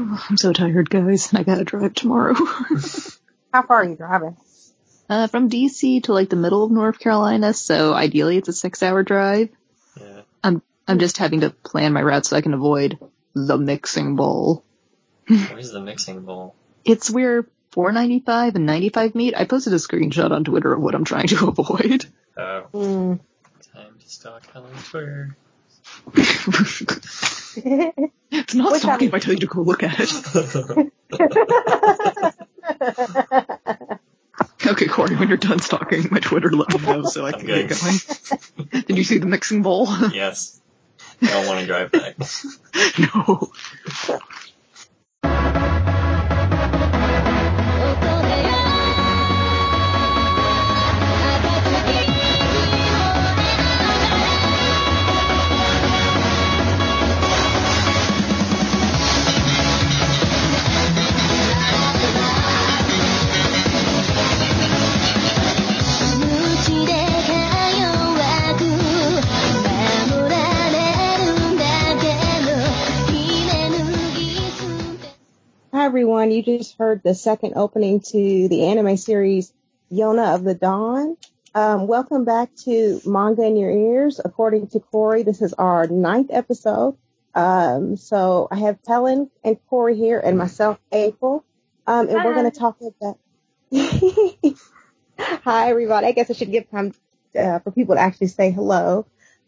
I'm so tired, guys. and I gotta drive tomorrow. How far are you driving? Uh, from DC to like the middle of North Carolina, so ideally it's a six-hour drive. Yeah. I'm I'm just having to plan my route so I can avoid the mixing bowl. Where's the mixing bowl? It's where 495 and 95 meet. I posted a screenshot on Twitter of what I'm trying to avoid. Oh, Mm. time to stalk Helen Twitter. It's not Which stalking if I tell you to go look at it. Okay, Corey, when you're done stalking my Twitter, let me know so I can good. get going. Did you see the mixing bowl? yes. I don't want to drive back. no. Everyone, you just heard the second opening to the anime series Yona of the Dawn. Um, welcome back to Manga in Your Ears. According to Corey, this is our ninth episode. Um, so I have Helen and Corey here and myself, April. Um, and we're going to talk about. Hi everybody. I guess I should give time uh, for people to actually say hello.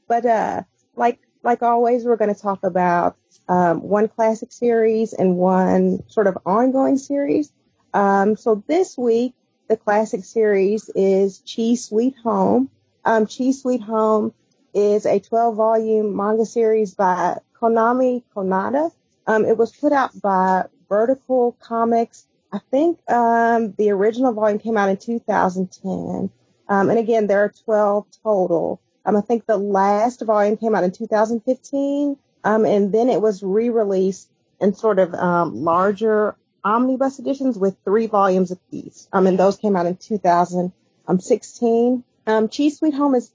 But uh, like like always, we're going to talk about um, one classic series and one sort of ongoing series. Um, so this week, the classic series is Chi Sweet Home. Um, Chi Sweet Home is a 12 volume manga series by Konami Kanata. Um, it was put out by Vertical Comics. I think um, the original volume came out in 2010. Um, and again, there are 12 total. I think the last volume came out in 2015. Um, and then it was re-released in sort of um, larger omnibus editions with three volumes apiece. Um, and those came out in 2016. Um, Chi Sweet Home is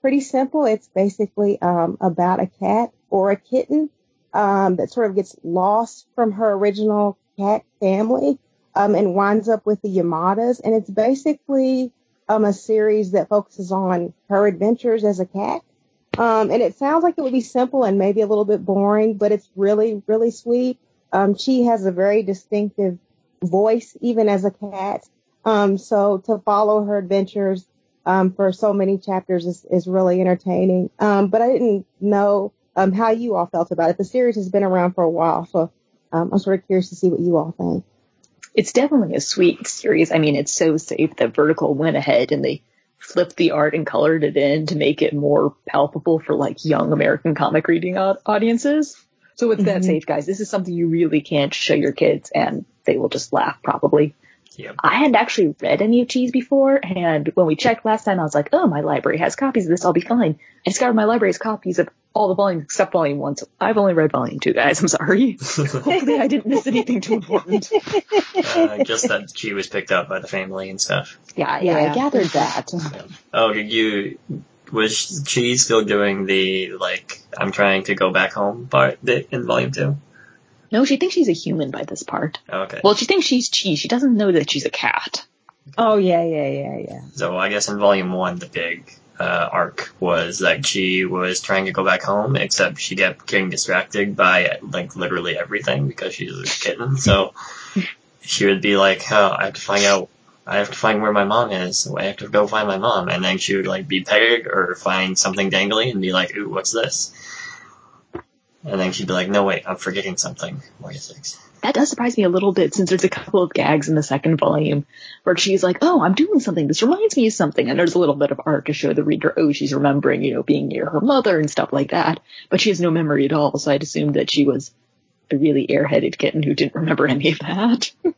pretty simple. It's basically um, about a cat or a kitten um, that sort of gets lost from her original cat family um, and winds up with the Yamadas. And it's basically um, a series that focuses on her adventures as a cat. Um, and it sounds like it would be simple and maybe a little bit boring, but it's really, really sweet. Um, she has a very distinctive voice, even as a cat. Um, so to follow her adventures, um, for so many chapters is, is really entertaining. Um, but I didn't know, um, how you all felt about it. The series has been around for a while, so, um, I'm sort of curious to see what you all think. It's definitely a sweet series. I mean, it's so safe that Vertical went ahead and they flipped the art and colored it in to make it more palpable for like young American comic reading audiences. So it's that Mhm. safe, guys. This is something you really can't show your kids and they will just laugh probably. Yep. I hadn't actually read any of Cheese before, and when we checked last time, I was like, oh, my library has copies of this, I'll be fine. I discovered my library has copies of all the volumes except volume one, so I've only read volume two, guys. I'm sorry. Hopefully I didn't miss anything too important. uh, just that she was picked up by the family and stuff. Yeah, yeah, Yeah. I gathered that. Oh, did you? Was she still doing the like? I'm trying to go back home part in volume two. No, she thinks she's a human by this part. Okay. Well, she thinks she's Chi. She doesn't know that she's a cat. Oh, yeah, yeah, yeah, yeah. So I guess in volume one, the big uh, arc was that she was trying to go back home, except she kept getting distracted by like literally everything because she's a kitten. So she would be like, "Oh, I have to find out. I have to find where my mom is. I have to go find my mom." And then she would like be pegged or find something dangly and be like, "Ooh, what's this?" And then she'd be like, "No, wait, I'm forgetting something." What is this? That does surprise me a little bit since there's a couple of gags in the second volume where she's like, oh, I'm doing something. This reminds me of something. And there's a little bit of art to show the reader, oh, she's remembering, you know, being near her mother and stuff like that. But she has no memory at all. So I'd assumed that she was a really airheaded kitten who didn't remember any of that.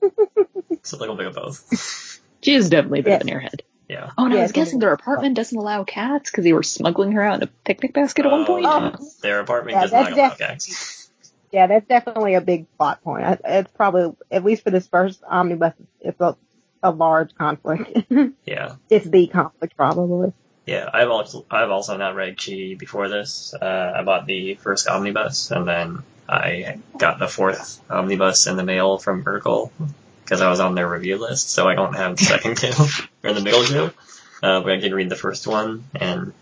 It's a little bit of both. She is definitely a bit of an airhead. Yeah. Oh, and I was guessing their apartment doesn't allow cats because they were smuggling her out in a picnic basket at one Oh, point. yeah. Their apartment Yeah, does not that's allow def- gags. Yeah, that's definitely a big plot point. I- It's probably, at least for this first omnibus, it's a, a large conflict. Yeah. it's the conflict, probably. Yeah, I've also I've also not read Chi before this. Uh, I bought the first omnibus, and then I got the fourth omnibus in the mail from Vertical because I was on their review list, so I don't have the second two or the middle two. Uh, but I did read the first one, and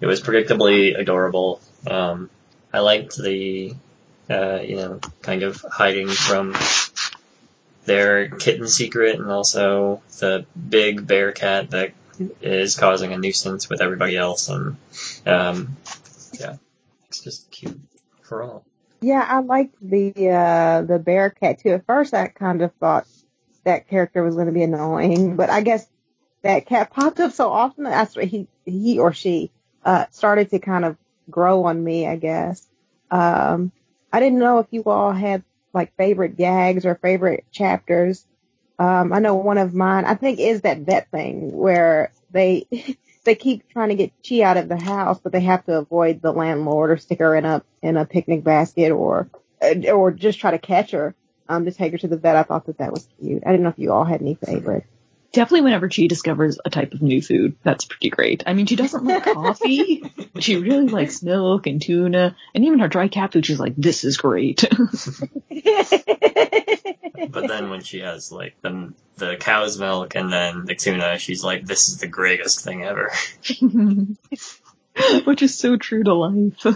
it was predictably adorable. Um, I liked the, uh, you know, kind of hiding from their kitten secret, and also the big bear cat that is causing a nuisance with everybody else, and um, yeah, it's just cute for all. Yeah, I liked the uh the bear cat too. At first, I kind of thought that character was going to be annoying, but I guess that cat popped up so often that that's what he he or she uh started to kind of grow on me. I guess. Um, I didn't know if you all had like favorite gags or favorite chapters. Um, I know one of mine, I think, is that vet thing where they they keep trying to get Chi out of the house, but they have to avoid the landlord or stick her in a in a picnic basket or or just try to catch her um, to take her to the vet. I thought that that was cute. I didn't know if you all had any favorites. Definitely whenever she discovers a type of new food, that's pretty great. I mean, she doesn't like coffee, but she really likes milk and tuna, and even her dry cat food, she's like, this is great. But then when she has like the the cow's milk and then the tuna, she's like, "This is the greatest thing ever." Which is so true to life.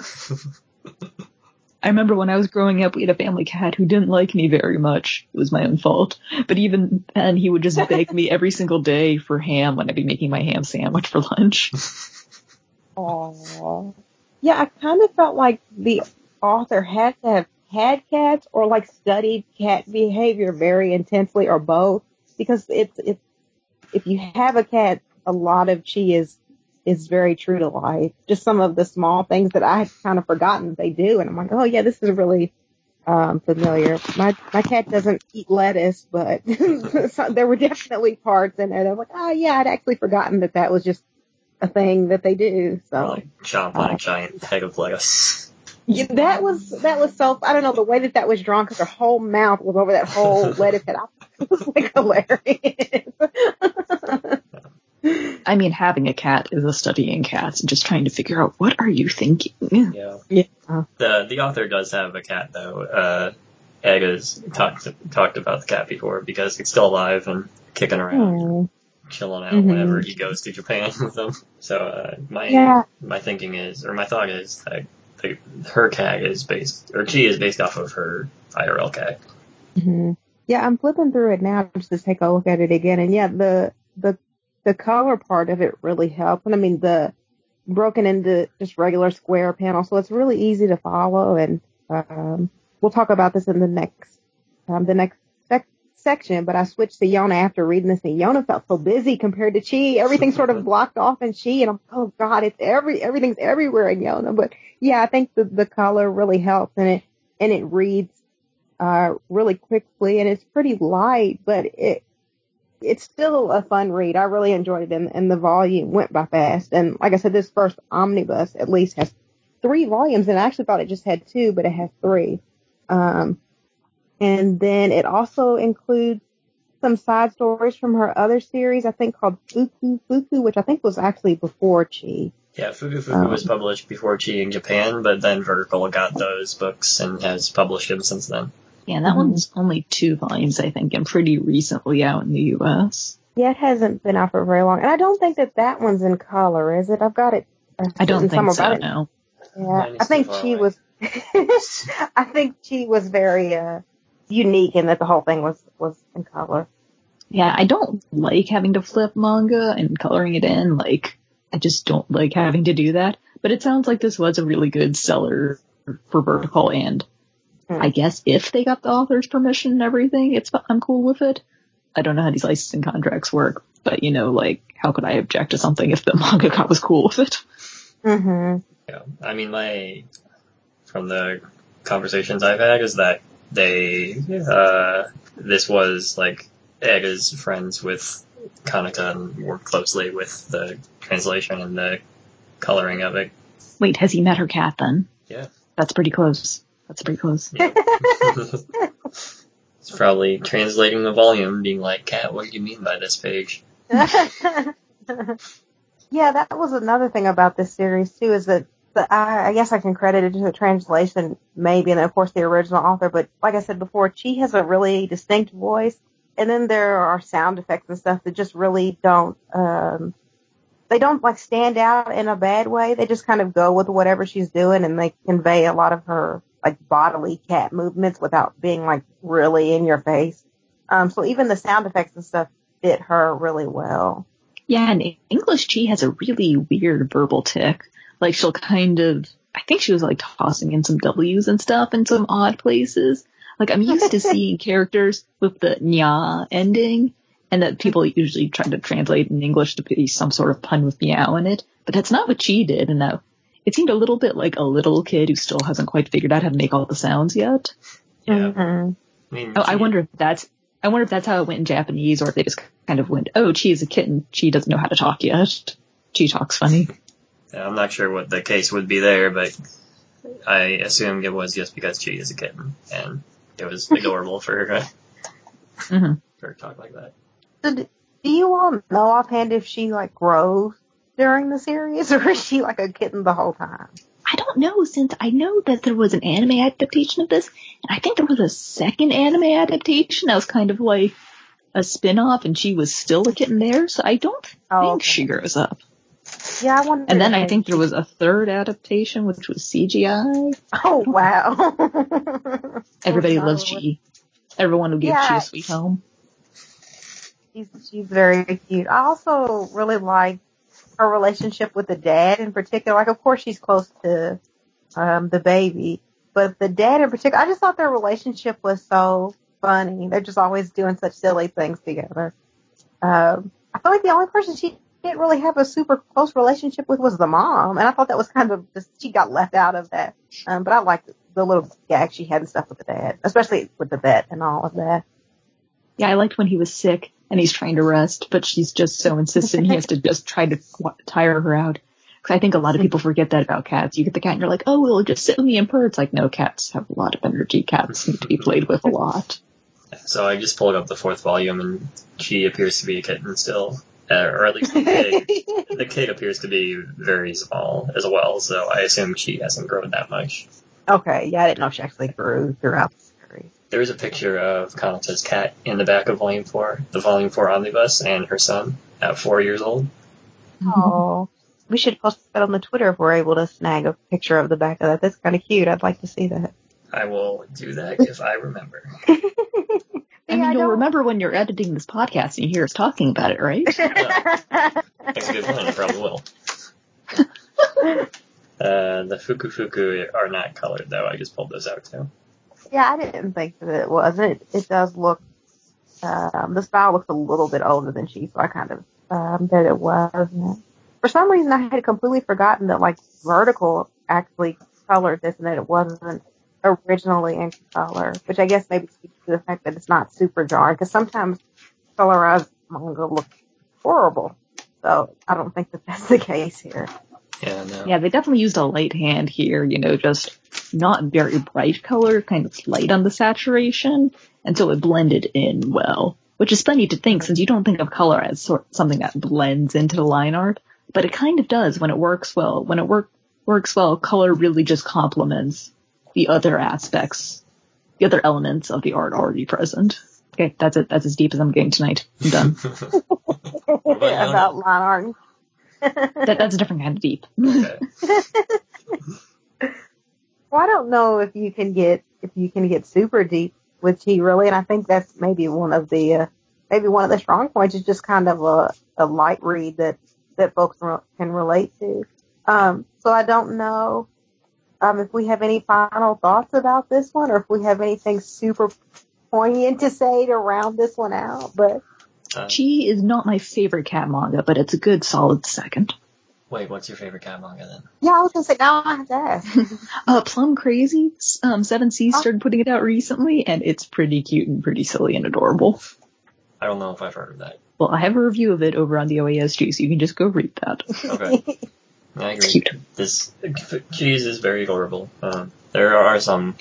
I remember when I was growing up, we had a family cat who didn't like me very much. It was my own fault. But even then, he would just beg me every single day for ham when I'd be making my ham sandwich for lunch. Aww. Yeah, I kind of felt like the author had to have had cats or like studied cat behavior very intensely or both because it's it's if you have a cat, a lot of chi is is very true to life. Just some of the small things that I had kind of forgotten they do, and I'm like, oh yeah, this is really um, familiar. My my cat doesn't eat lettuce, but so there were definitely parts in it. I'm like, oh yeah, I'd actually forgotten that that was just a thing that they do. So like chomp on a giant peg of lettuce. yeah, that was that was so. I don't know the way that that was drawn because her whole mouth was over that whole lettuce head. I it was like hilarious. I mean, having a cat is a study in cats and just trying to figure out what are you thinking. Yeah. yeah. The the author does have a cat though. Uh, Ed has talked talked about the cat before because it's still alive and kicking around, Oh, chilling out Mhm. whenever he goes to Japan with them. So uh, my Yeah. my thinking is, or my thought is that the, her cat is based, or she is based off of her IRL cat. hmm Yeah, I'm flipping through it now just to take a look at it again, and yeah, the the the color part of it really helps. And I mean the broken into just regular square panels, so it's really easy to follow. And um, we'll talk about this in the next um, the next sec- section. But I switched to Yona after reading this, and Yona felt so busy compared to Chi. Everything's sort of blocked off in Chi, and I'm oh god, it's every everything's everywhere in Yona. But yeah, I think the the color really helps, and it and it reads uh, really quickly and it's pretty light, but it it's still a fun read. I really enjoyed it and, and the volume went by fast. And like I said, this first omnibus at least has three volumes and I actually thought it just had two, but it has three. Um, and then it also includes some side stories from her other series, I think called Fuku Fuku, which I think was actually before Chi. Yeah, Fuku was Um, published before Chi in Japan, but then Vertical got those books and has published them since then. Yeah, and that Mhm. one's only two volumes, I think, and pretty recently out in the U.S. Yeah, it hasn't been out for very long. And I don't think that that one's in color, is it? I've got it. uh, I don't written think somewhere, so, but I- no. Yeah, I think she away. was. I think she was very uh, unique in that the whole thing was was in color. Yeah, I don't like having to flip manga and coloring it in. Like, I just don't like having to do that. But it sounds like this was a really good seller for Vertical, and Hmm. I guess if they got the author's permission and everything, it's I'm cool with it. I don't know how these licensing contracts work, but you know, like, how could I object to something if the manga mangaka was cool with it? Mm-hmm. Yeah, I mean, my from the conversations I've had is that they uh, this was like Ed is friends with Kanata and worked closely with the translation and the coloring of it. Wait, has he met her cat then? Yeah. That's pretty close. That's pretty close. Yeah. it's probably translating the volume, being like, "Cat, what do you mean by this page?" yeah, that was another thing about this series too, is that the, I, I guess I can credit it to the translation, maybe, and of course the original author. But like I said before, Chi has a really distinct voice, and then there are sound effects and stuff that just really don't, um, they don't like stand out in a bad way. They just kind of go with whatever she's doing, and they convey a lot of her like bodily cat movements without being like really in your face. Um, so even the sound effects and stuff fit her really well. Yeah, and English, she has a really weird verbal tick. Like she'll kind of, I think she was like tossing in some W's and stuff in some odd places. Like I'm used to seeing characters with the nya ending, and that people usually try to translate in English to be some sort of pun with meow in it. But that's not what she did, and that it seemed a little bit like a little kid who still hasn't quite figured out how to make all the sounds yet. Yeah. Mhm. I mean, Oh, I wonder if that's I wonder if that's how it went in Japanese, or if they just kind of went, "Oh, she's a kitten. She doesn't know how to talk yet. She talks funny." Yeah, I'm not sure what the case would be there, but I assume it was just because she is a kitten, and it was adorable for her, hmm for her to talk like that. So do you all know offhand if she like grows during the series, or is she like a kitten the whole time? I don't know since I know that there was an anime adaptation of this, and I think there was a second anime adaptation that was kind of like a spin-off, and she was still a kitten there. So I don't Oh, think okay. she grows up. Yeah, I wonder. And then I think there was a third adaptation, which was CGI. Oh wow! Everybody loves. Chi. Everyone will give Yeah. Chi a sweet home. She's, she's very cute. I also really like her relationship with the dad in particular. Like, of course, she's close to um, the baby, but the dad in particular, I just thought their relationship was so funny. They're just always doing such silly things together. Um, I feel like the only person she didn't really have a super close relationship with was the mom, and I thought that was kind of just she got left out of that. Um, but I liked the little gag she had and stuff with the dad, especially with the vet and all of that. Yeah, I liked when he was sick and he's trying to rest, but she's just so insistent he has to just try to tire her out. Because I think a lot of people forget that about cats. You get the cat and you're like, oh, well, just sit with me and purr. It's like, no, cats have a lot of energy. Cats need to be played with a lot. So I just pulled up the fourth volume, and she appears to be a kitten still, uh, or at least the kid, the kid appears to be very small as well. So I assume she hasn't grown that much. Okay, yeah, I didn't know if she actually grew throughout the series. There is a picture of Kanata's cat in the back of Volume 4, the Volume 4 omnibus, and her son at four years old. Oh, we should post that on the Twitter if we're able to snag a picture of the back of that. That's kind of cute. I'd like to see that. I will do that if I remember. I mean, Yeah, you'll don't- remember when you're editing this podcast and you hear us talking about it, right? That's a good point, I probably will. Uh, the Fuku Fuku are not colored though, I just pulled those out too. Yeah, I didn't think that it was. It it does look. Um, the style looks a little bit older than she, so I kind of um, bet it wasn't. For some reason, I had completely forgotten that like Vertical actually colored this and that it wasn't originally in color, which I guess maybe speaks to the fact that it's not super jarring. Because sometimes colorized manga look horrible, so I don't think that that's the case here. Yeah, no. Yeah, they definitely used a light hand here, you know, just not very bright color, kind of light on the saturation, and so it blended in well. Which is funny to think since you don't think of color as sort something that blends into the line art, but it kind of does when it works well. When it work works well, color really just complements the other aspects, the other elements of the art already present. Okay, that's it. That's as deep as I'm getting tonight. I'm done. about you, About line art. That, that's a different kind of deep. Okay. Well, I don't know if you can get if you can get super deep with Chi really, and I think that's maybe one of the uh, maybe one of the strong points is just kind of a, a light read that that folks can relate to. Um, so I don't know um, if we have any final thoughts about this one, or if we have anything super poignant to say to round this one out. But Uh, Chi is not my favorite cat manga, but it's a good solid second. wait, what's your favorite cat manga then? yeah, I was gonna say now I have to ask. Uh, Plum Crazy, um, Seven Seas Oh. started putting it out recently, and it's pretty cute and pretty silly and adorable. I don't know if I've heard of that. Well, I have a review of it over on the OASG, so you can just go read that. Okay. I agree. Cute. This cheese is very adorable. Um, there are some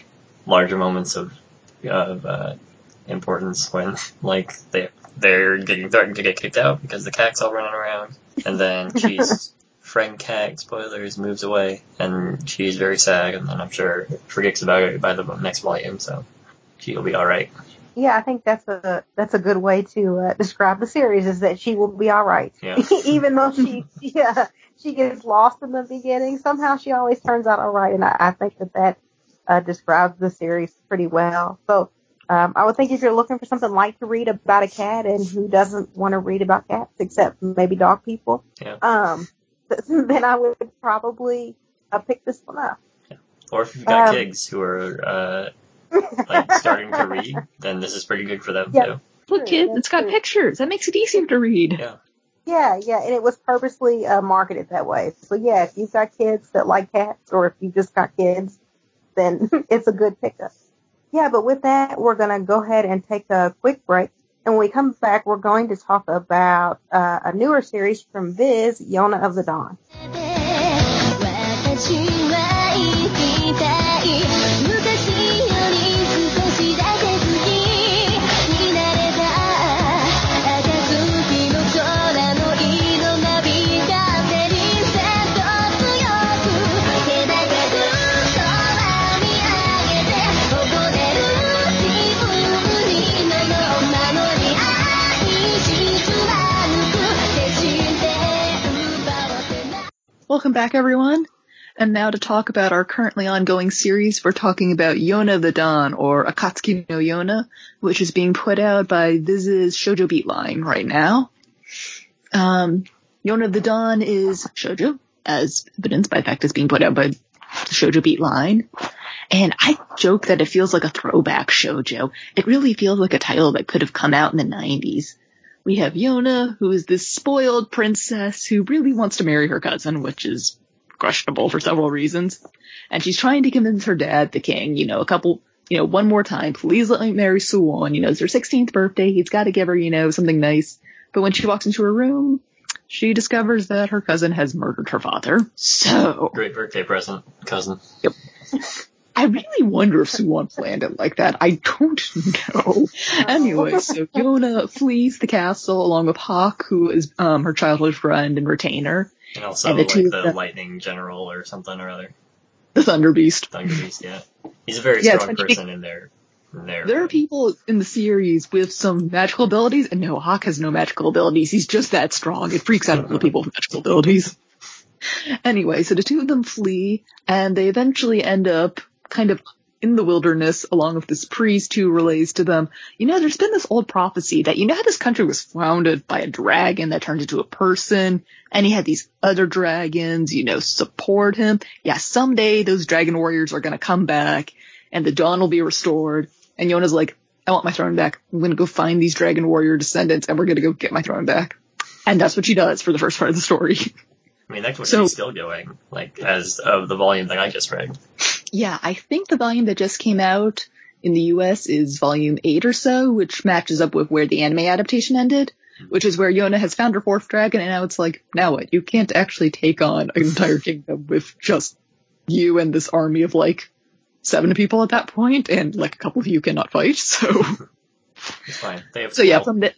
larger moments of of uh, importance when, like, they they're getting threatened to get kicked out because the cat's all running around, and then she's friend cat spoilers moves away, and she's very sad, and then I'm sure forgets about it by the next volume, so she'll be all right. Yeah, I think that's a that's a good way to uh, describe the series is that she will be all right, Yeah. even though she yeah she gets lost in the beginning. Somehow she always turns out all right, and I, I think that that uh, describes the series pretty well. So um, I would think if you're looking for something light to read about a cat and who doesn't want to read about cats except maybe dog people, Yeah. um, then I would probably uh, pick this one up. Or if you've got Um, kids who are uh, like starting to read, then this is pretty good for them Yeah. too. Look, kids, it's got true. pictures. That makes it easier to read. Yeah. Yeah, yeah, and it was purposely uh, marketed that way. So yeah, if you've got kids that like cats, or if you just got kids, then it's a good pickup. Yeah, but with that, we're gonna go ahead and take a quick break, and when we come back, we're going to talk about uh, a newer series from Viz, Yona of the Dawn. Welcome back, everyone. And now to talk about our currently ongoing series, we're talking about Yona the Dawn, or Akatsuki no Yona, which is being put out by Viz's Shoujo Beat line right now. Um, Yona the Dawn is shoujo, as evidenced by the fact it's being put out by the Shoujo Beatline. And I joke that it feels like a throwback shoujo. It really feels like a title that could have come out in the 90s. We have Yona, who is this spoiled princess who really wants to marry her cousin, which is questionable for several reasons. And she's trying to convince her dad, the king, you know, a couple, you know, one more time, please let me marry Suwon. You know, it's her 16th birthday. He's got to give her, you know, something nice. But when she walks into her room, she discovers that her cousin has murdered her father. So Great birthday present, cousin. I really wonder if Suwon planned it like that. I don't know. Anyway, so Yona flees the castle along with Hak, who is um, her childhood friend and retainer, And also And the like two- the lightning general or something or other. the Thunder Beast. Thunder Beast, yeah. He's a very Yeah, strong person in their in their There are people in the series with some magical abilities, and no, Hak has no magical abilities. He's just that strong. It freaks out all the people with magical abilities. Anyway, so the two of them flee, and they eventually end up kind of in the wilderness along with this priest who relays to them, you know, there's been this old prophecy that, you know how this country was founded by a dragon that turned into a person, and he had these other dragons, you know, support him? Yeah, someday those dragon warriors are gonna come back, and the dawn will be restored, and Yona's like, I want my throne back. I'm gonna go find these dragon warrior descendants, and we're gonna go get my throne back. And that's what she does for the first part of the story. I mean, that's what So- she's still doing, like as of the volume that I just read. Yeah, I think the volume that just came out in the US is volume 8 or so, which matches up with where the anime adaptation ended, which is where Yona has found her fourth dragon, and now it's like, now what? You can't actually take on an entire kingdom with just you and this army of like seven people at that point, and like a couple of you cannot fight, so. It's fine. They have So yeah, from the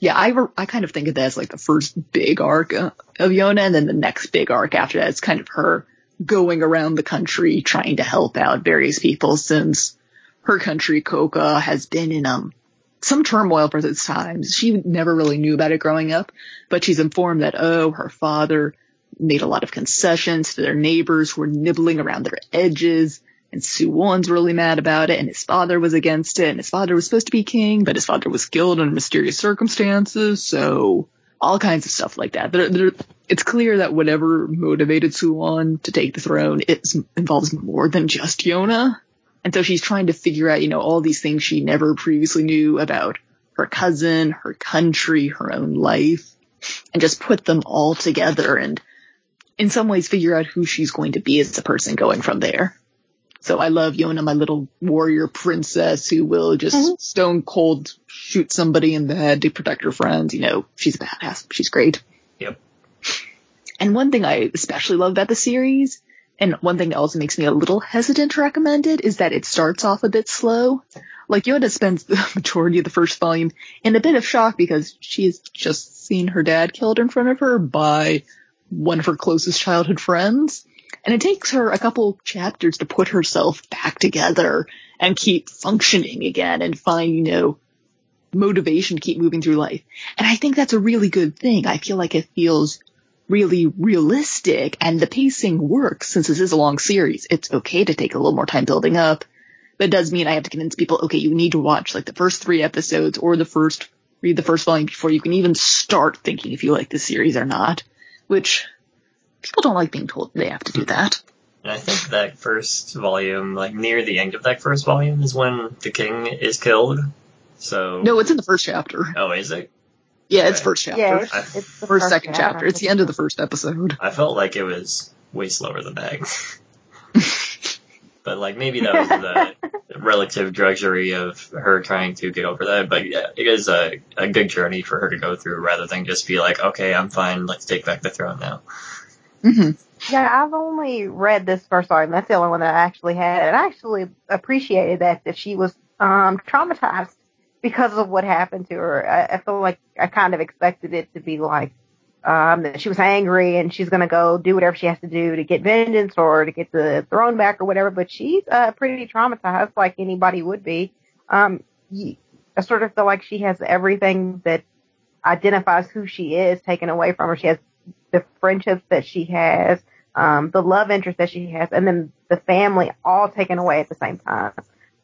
yeah, I re- I kind of think of that as like the first big arc uh, of Yona, and then the next big arc after that is kind of her going around the country trying to help out various people since her country Koka has been in um some turmoil for this times. She never really knew about it growing up, but she's informed that oh, her father made a lot of concessions to their neighbors who were nibbling around their edges. And Suwon's really mad about it, and his father was against it, and his father was supposed to be king, but his father was killed under mysterious circumstances, so all kinds of stuff like that. There, there, it's clear that whatever motivated Suwon to take the throne, it involves more than just Yona. And so she's trying to figure out, you know, all these things she never previously knew about her cousin, her country, her own life, and just put them all together and in some ways figure out who she's going to be as a person going from there. So I love Yona, my little warrior princess who will just Mhm. stone cold shoot somebody in the head to protect her friends. You know, she's a badass. She's great. And one thing I especially love about the series, and one thing that also makes me a little hesitant to recommend it, is that it starts off a bit slow. Like Yona spends the majority of the first volume in a bit of shock because she's just seen her dad killed in front of her by one of her closest childhood friends. And it takes her a couple chapters to put herself back together and keep functioning again and find, you know, motivation to keep moving through life. And I think that's a really good thing. I feel like it feels really realistic and the pacing works since this is a long series. It's okay to take a little more time building up. but it does mean I have to convince people, okay, you need to watch like the first three episodes or the first, read the first volume before you can even start thinking if you like the series or not, which people don't like being told they have to do that. And I think that first volume, like near the end of that first volume, is when the king is killed. So No, it's in the first chapter. Oh, is it? Yeah, it's Okay. first chapter. Yeah, it's, I- it's the First, second chapter. It's the end of the first episode. I felt like it was way slower than that. but like maybe that was the relative drudgery of her trying to get over that. But yeah, it is a, a good journey for her to go through rather than just be like, okay, I'm fine. Let's take back the throne now. hmm Yeah, I've only read this first volume. That's the only one that I actually had, and I actually appreciated that that she was um, traumatized because of what happened to her. I, I feel like I kind of expected it to be like um, that she was angry and she's gonna go do whatever she has to do to get vengeance or to get the throne back or whatever. But she's uh, pretty traumatized, like anybody would be. Um, I sort of feel like she has everything that identifies who she is taken away from her. She has the friendships that she has, um, the love interest that she has, and then the family all taken away at the same time.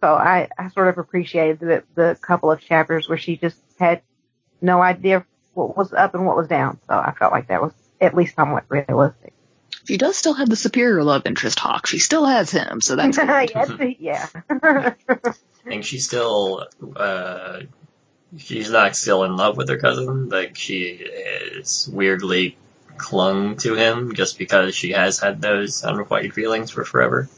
So I, I sort of appreciated the, the couple of chapters where she just had no idea what was up and what was down. So I felt like that was at least somewhat realistic. She does still have the superior love interest, Hak. She still has him, so that's good. yes, yeah. I think she's still, uh, she's not still in love with her cousin. Like she is weirdly clung to him just because she has had those unrequited feelings for forever.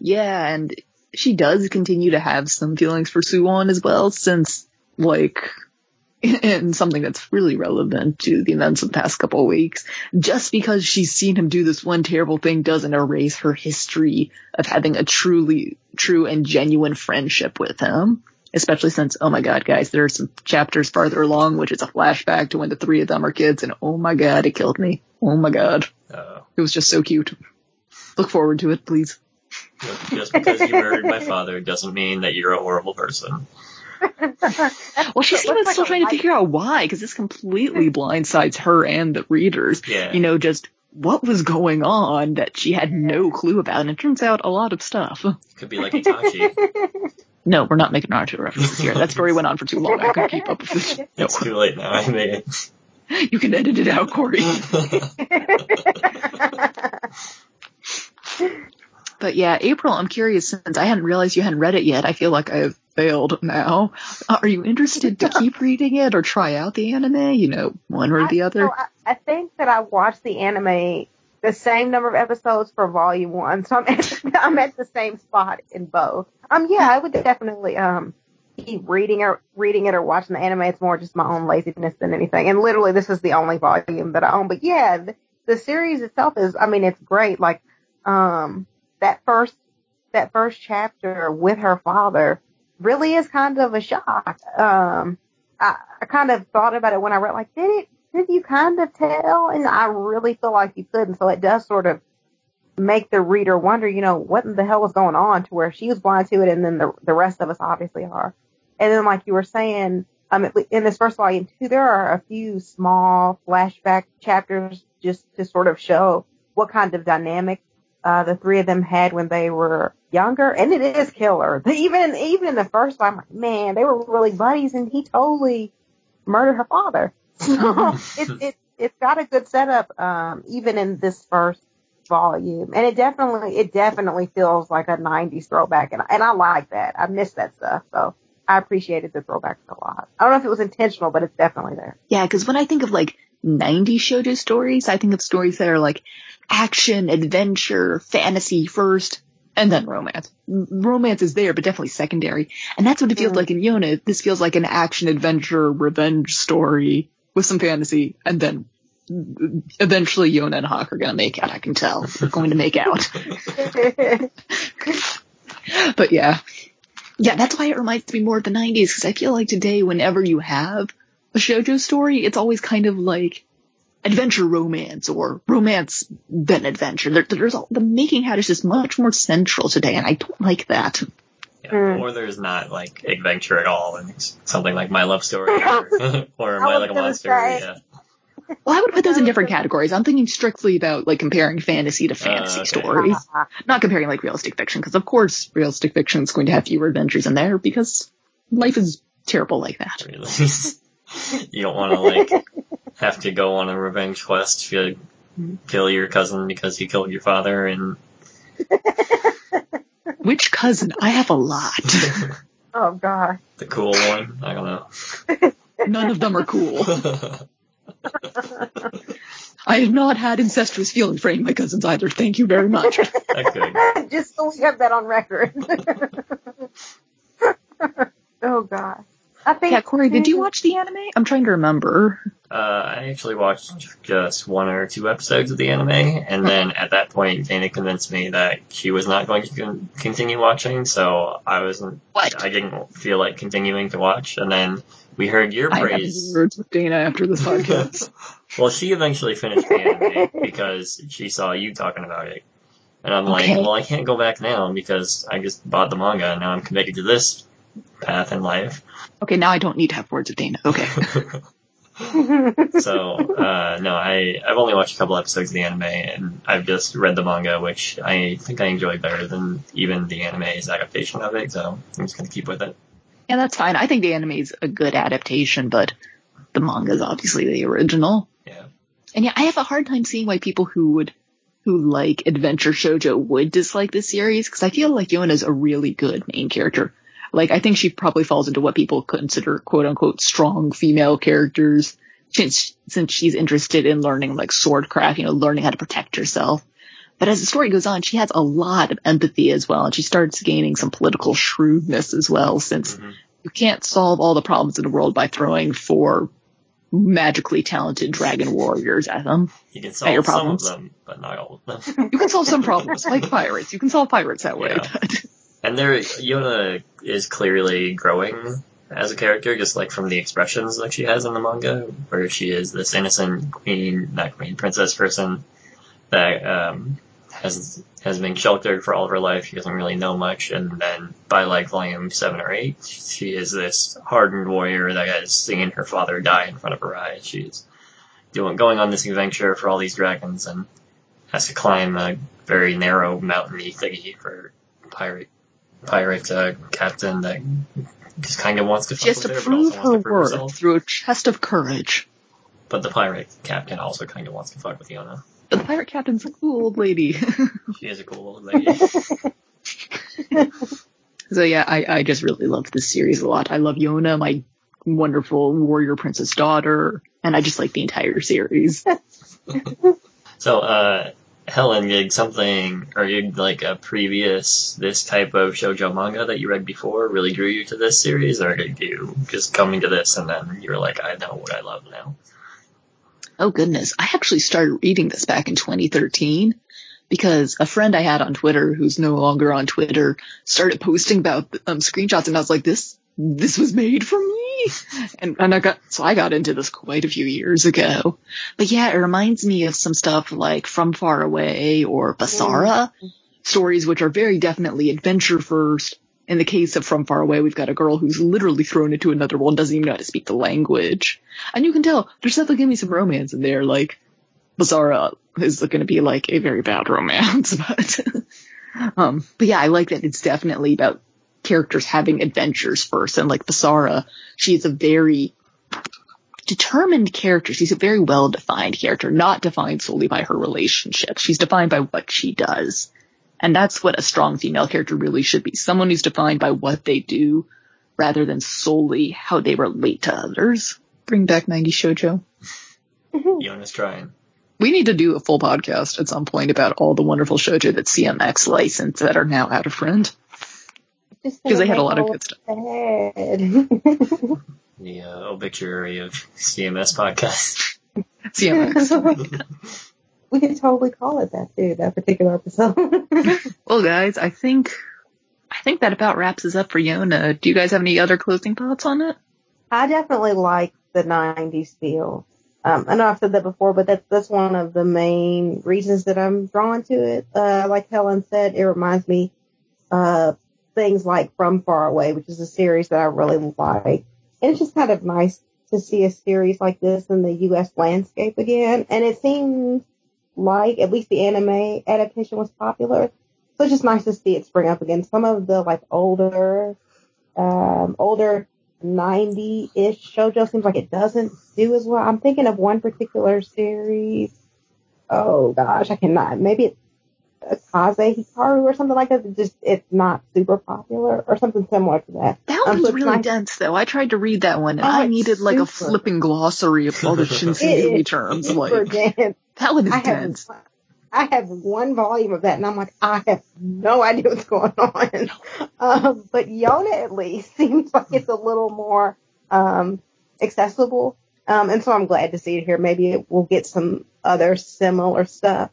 Yeah, and she does continue to have some feelings for Suwon as well, since, like, in something that's really relevant to the events of the past couple of weeks, just because she's seen him do this one terrible thing doesn't erase her history of having a truly, true and genuine friendship with him. Especially since, oh my god, guys, there are some chapters farther along, which is a flashback to when the three of them are kids, and oh my god, it killed me. Oh my god. Uh, It was just so cute. Look forward to it, please. Just because you murdered my father doesn't mean that you're a horrible person. Well, she's even like still a trying to figure out why, because this completely blindsides her and the readers. Yeah. You know, just what was going on that she had no clue about, and it turns out a lot of stuff. Could be like Itachi. No, we're not making Naruto references here. That story went on for too long. I couldn't keep up with it. No, It's too late now. I made it. you can edit it out, Corey. But yeah, April, I'm curious since I hadn't realized you hadn't read it yet. I feel like I've failed now. Uh, are you interested to keep reading it or try out the anime? You know, one or the other? so I, I think that I watched the anime the same number of episodes for volume one, so I'm at, I'm at the same spot in both. Um, yeah, I would definitely um keep reading or reading it or watching the anime. It's more just my own laziness than anything. And literally, this is the only volume that I own. But yeah, the, the series itself is, I mean, it's great. Like, um, that first that first chapter with her father really is kind of a shock. Um, I, I kind of thought about it when I read, like, did it, did you kind of tell? And I really feel like you couldn't. So it does sort of make the reader wonder, you know, what in the hell was going on to where she was blind to it and then the, the rest of us obviously are. And then like you were saying, um, in this first volume too, there are a few small flashback chapters just to sort of show what kind of dynamic uh, the three of them had when they were younger, and it is killer. Even even in the first one, I'm like, man, they were really buddies, and he totally murdered her father. So it it it's got a good setup, um, even in this first volume, and it definitely it definitely feels like a '90s throwback, and and I like that. I miss that stuff, so I appreciated the throwbacks a lot. I don't know if it was intentional, but it's definitely there. Yeah, because when I think of like 90s shoujo stories, I think of stories that are like action, adventure, fantasy first, and then romance. Romance is there, but definitely secondary. And that's what it feels Mhm. like in Yona. This feels like an action, adventure, revenge story with some fantasy, and then mm, eventually Yona and Hak are gonna make out. I can tell. They're going to make out. but yeah. Yeah, that's why it reminds me more of the 90s, because I feel like today, whenever you have a shoujo story, it's always kind of like adventure romance or romance then adventure. There, there's all, the making hat is just much more central today, and I don't like that. Yeah. Mm. Or there's not like adventure at all, and it's something like My Love Story or, or My was Little Monster. say. Yeah. Well, I would put those in different categories. I'm thinking strictly about like comparing fantasy to fantasy okay. stories, not comparing like realistic fiction, because of course realistic fiction is going to have fewer adventures in there because life is terrible like that. Really. you don't want to like have to go on a revenge quest to kill your cousin because he killed your father and Which cousin? I have a lot. oh god. the cool one. I don't know. None of them are cool. I have not had incestuous feelings for any of my cousins either. Thank you very much. That could. Just so we have that on record. oh god. I think Yeah, Corey, did you watch the anime? I'm trying to remember. Uh, I actually watched just one or two episodes of the anime, and then at that point, Dana convinced me that she was not going to con- continue watching, so I wasn't. What? I didn't feel like continuing to watch, and then we heard your I have praise. words with Dana after this podcast. well, she eventually finished the anime because she saw you talking about it, and I'm Okay. like, well, I can't go back now because I just bought the manga, and now I'm committed to this path in life. Okay, now I don't need to have words with Dana. Okay. so uh, no, I I've only watched a couple episodes of the anime, and I've just read the manga, which I think I enjoy better than even the anime's adaptation of it. So I'm just gonna keep with it. Yeah, that's fine. I think the anime is a good adaptation, but the manga is obviously the original. Yeah. And yeah, I have a hard time seeing why people who would, who like adventure shojo would dislike this series, because I feel like Yona's a really good main character. Like, I think she probably falls into what people consider quote unquote strong female characters, since, since she's interested in learning like swordcraft, you know, learning how to protect herself. But as the story goes on, she has a lot of empathy as well, and she starts gaining some political shrewdness as well, since Mhm. you can't solve all the problems in the world by throwing four magically talented dragon warriors at them. You can At your solve some of problems. them, but not all of them. You can solve some problems, like pirates. You can solve pirates that way. Yeah. But And there, Yona is clearly growing as a character, just like from the expressions that she has in the manga, where she is this innocent queen, not queen, princess person that um, has has been sheltered for all of her life. She doesn't really know much, and then by like volume seven or eight, she is this hardened warrior that has seen her father die in front of her eyes. She's doing going on this adventure for all these dragons and has to climb a very narrow mountainy thingy for pirate pirate uh, captain that just kind of wants to she has to her, prove her worth herself. through a chest of courage. But the pirate captain also kind of wants to fuck with Yona. But the pirate captain's a cool old lady. She is a cool old lady. so yeah, I, I just really love this series a lot. I love Yona, my wonderful warrior princess daughter, and I just like the entire series. so, uh, Helen, did something, or did like a previous, this type of shoujo manga that you read before really drew you to this series, or did you just coming to this and then you were like, I know what I love now? Oh goodness. I actually started reading this back in 2013 because a friend I had on Twitter who's no longer on Twitter started posting about um, screenshots and I was like, this, this was made me. And, and I got, so I got into this quite a few years ago. But yeah, it reminds me of some stuff like From Far Away or Basara stories, which are very definitely adventure first. In the case of From Far Away, we've got a girl who's literally thrown into another world and doesn't even know how to speak the language. And you can tell there's definitely gonna be some romance in there. Like Basara is going to be like a very bad romance, but um, but yeah, I like that it's definitely about characters having adventures first. And like Basara, she's a very determined character. She's a very well defined character, not defined solely by her relationships. She's defined by what she does. And that's what a strong female character really should be. Someone who's defined by what they do rather than solely how they relate to others. Bring back 90 Shoujo. Mm-hmm. Yona's trying. We need to do a full podcast at some point about all the wonderful shoujo that CMX licensed that are now out of print. Just Because they had a lot of good stuff. sad. The uh, obituary of CMS podcast. CMS. we could totally call it that too, that particular episode. well, guys, I think I think that about wraps us up for Yona. Do you guys have any other closing thoughts on it? I definitely like the 90s feel. Um, I know I've said that before, but that's that's one of the main reasons that I'm drawn to it. Uh, like Helen said, it reminds me uh things like From Far Away, which is a series that I really like. And it's just kind of nice to see a series like this in the U.S. landscape again. And it seems like at least the anime adaptation was popular. So it's just nice to see it spring up again. Some of the like older, um, older 90-ish shoujo seems like it doesn't do as well. I'm thinking of one particular series. Oh gosh, I cannot. Maybe it's Kaze Hikaru or something like that. It's just it's not super popular or something similar to that. That Um, one was so really nice- dense, though. I tried to read that one, and Oh, I it's needed like a flipping glossary of all the It Shinsengumi terms. Like dense. that one is I have dense. I have one volume of that, and I'm like, I have no idea what's going on. Um, but Yona at least seems like it's a little more um, accessible, um, and so I'm glad to see it here. Maybe it will get some other similar stuff.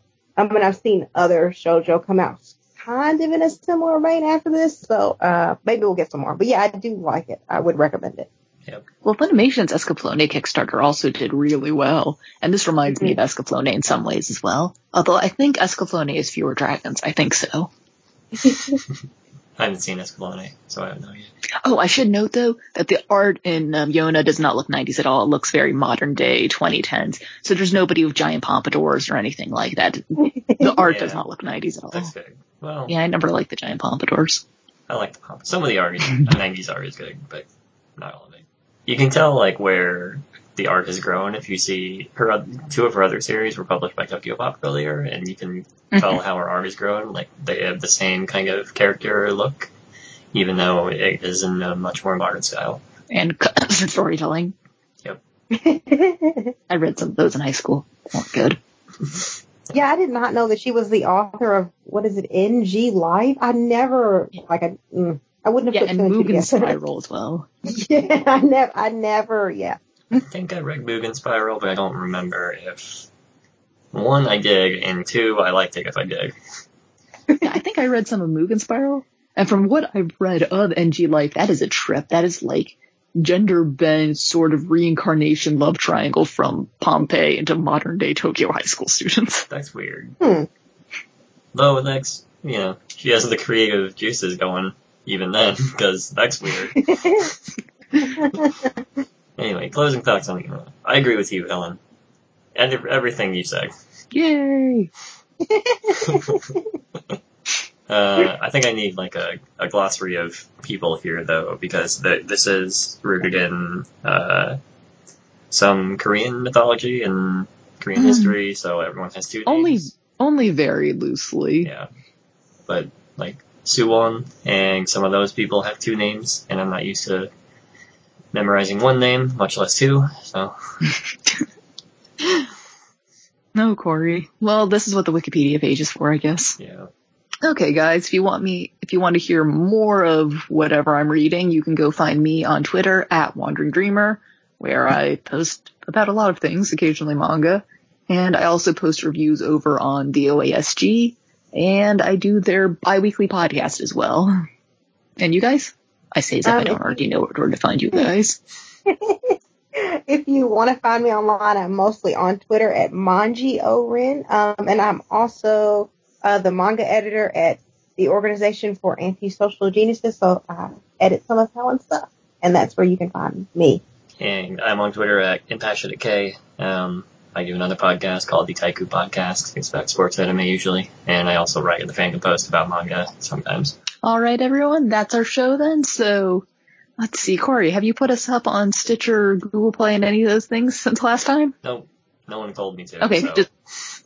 I mean, I've seen other shojo come out kind of in a similar vein after this, so uh, maybe we'll get some more. But yeah, I do like it. I would recommend it. Well, Funimation's Escaflowne Kickstarter also did really well, and this reminds me of Escaflowne in some ways as well. Although I think Escaflowne is fewer dragons. I think so. I haven't seen Escaflowne, so I don't know yet. Oh, I should note though that the art in um, Yona does not look 90s at all. It looks very modern day 2010s. So there's nobody with giant pompadours or anything like that. The art does not look 90s at all. That's good. Well, Yeah, I never liked the giant pompadours. I like the pop. Some of the art, is- the 90s art is good, but not all of it. You can tell like where the art has grown if you see her two of her other series were published by Tokyo Pop earlier, and you can tell how her art has grown. Like they have the same kind of character look, even though it is in a much more modern style. And storytelling. Yep. I read some of those in high school. Weren't good. Yeah, I did not know that she was the author of what is it, NG Life. I never like I, mm, I wouldn't have Yeah, put and two and two Mugen together. Spiral as well. yeah, I never, I never, yeah. I think I read Mugen Spiral, but I don't remember if one I did, and two I liked it if I did. Yeah, I think I read some of Mugen Spiral. And from what I've read of NG Life, that is a trip. That is like gender bent sort of reincarnation love triangle from Pompeii into modern day Tokyo high school students. That's weird. Hmm. Though that's you know she has the creative juices going even then because that's weird. Anyway, closing thoughts on the I agree with you, Helen, and everything you said. Yay! Uh, I think I need like a, a glossary of people here though, because th- this is rooted in uh, some Korean mythology and Korean Mm. history, so everyone has two names. Only, only very loosely. Yeah. But like Suwon and some of those people have two names, and I'm not used to memorizing one name, much less two. So No, Corey. Well, this is what the Wikipedia page is for, I guess. yeah. Okay, guys, if you want me, if you want to hear more of whatever I'm reading, you can go find me on Twitter at Wandering Dreamer, where I post about a lot of things, occasionally manga, and I also post reviews over on the OASG, and I do their bi-weekly podcast as well. And you guys? I say as if I Um, don't already know where to find you guys. if you want to find me online, I'm mostly on Twitter at Manji Oren, um, and I'm also uh, the manga editor at the Organization for Antisocial Geniuses. So I edit some of Helen's stuff, and that's where you can find me. And I'm on Twitter at Impassionate K. Um, I do another podcast called the Taiku Podcast. It's about sports anime usually, and I also write in the Fandom Post about manga sometimes. All right, everyone, that's our show then. So let's see, Corey, have you put us up on Stitcher, Google Play, and any of those things since last time? Nope, no one told me to. Okay, so. just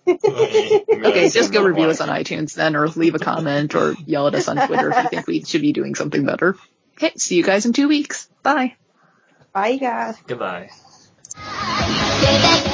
Okay, okay, just go review us on iTunes then, or leave a comment, or yell at us on Twitter if you think we should be doing something better. Okay, see you guys in two weeks. Bye. Bye, guys. Goodbye. 出た